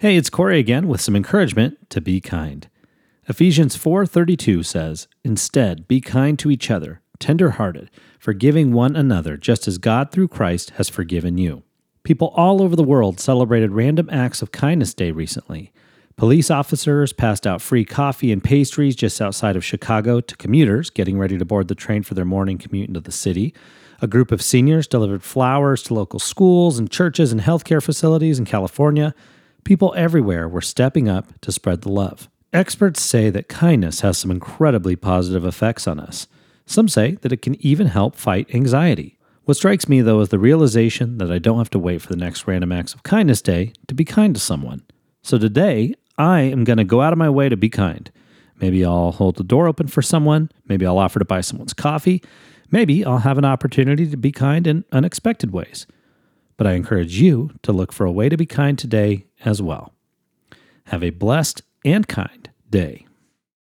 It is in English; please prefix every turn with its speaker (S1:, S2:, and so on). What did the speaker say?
S1: Hey, it's Corey again with some encouragement to be kind. Ephesians 4:32 says, "Instead, be kind to each other, tender-hearted, forgiving one another, just as God through Christ has forgiven you." People all over the world celebrated Random Acts of Kindness Day recently. Police officers passed out free coffee and pastries just outside of Chicago to commuters getting ready to board the train for their morning commute into the city. A group of seniors delivered flowers to local schools and churches and healthcare facilities in California. People everywhere were stepping up to spread the love. Experts say that kindness has some incredibly positive effects on us. Some say that it can even help fight anxiety. What strikes me, though, is the realization that I don't have to wait for the next Random Acts of Kindness Day to be kind to someone. So today, I am going to go out of my way to be kind. Maybe I'll hold the door open for someone. Maybe I'll offer to buy someone's coffee. Maybe I'll have an opportunity to be kind in unexpected ways. But I encourage you to look for a way to be kind today as well. Have a blessed and kind day.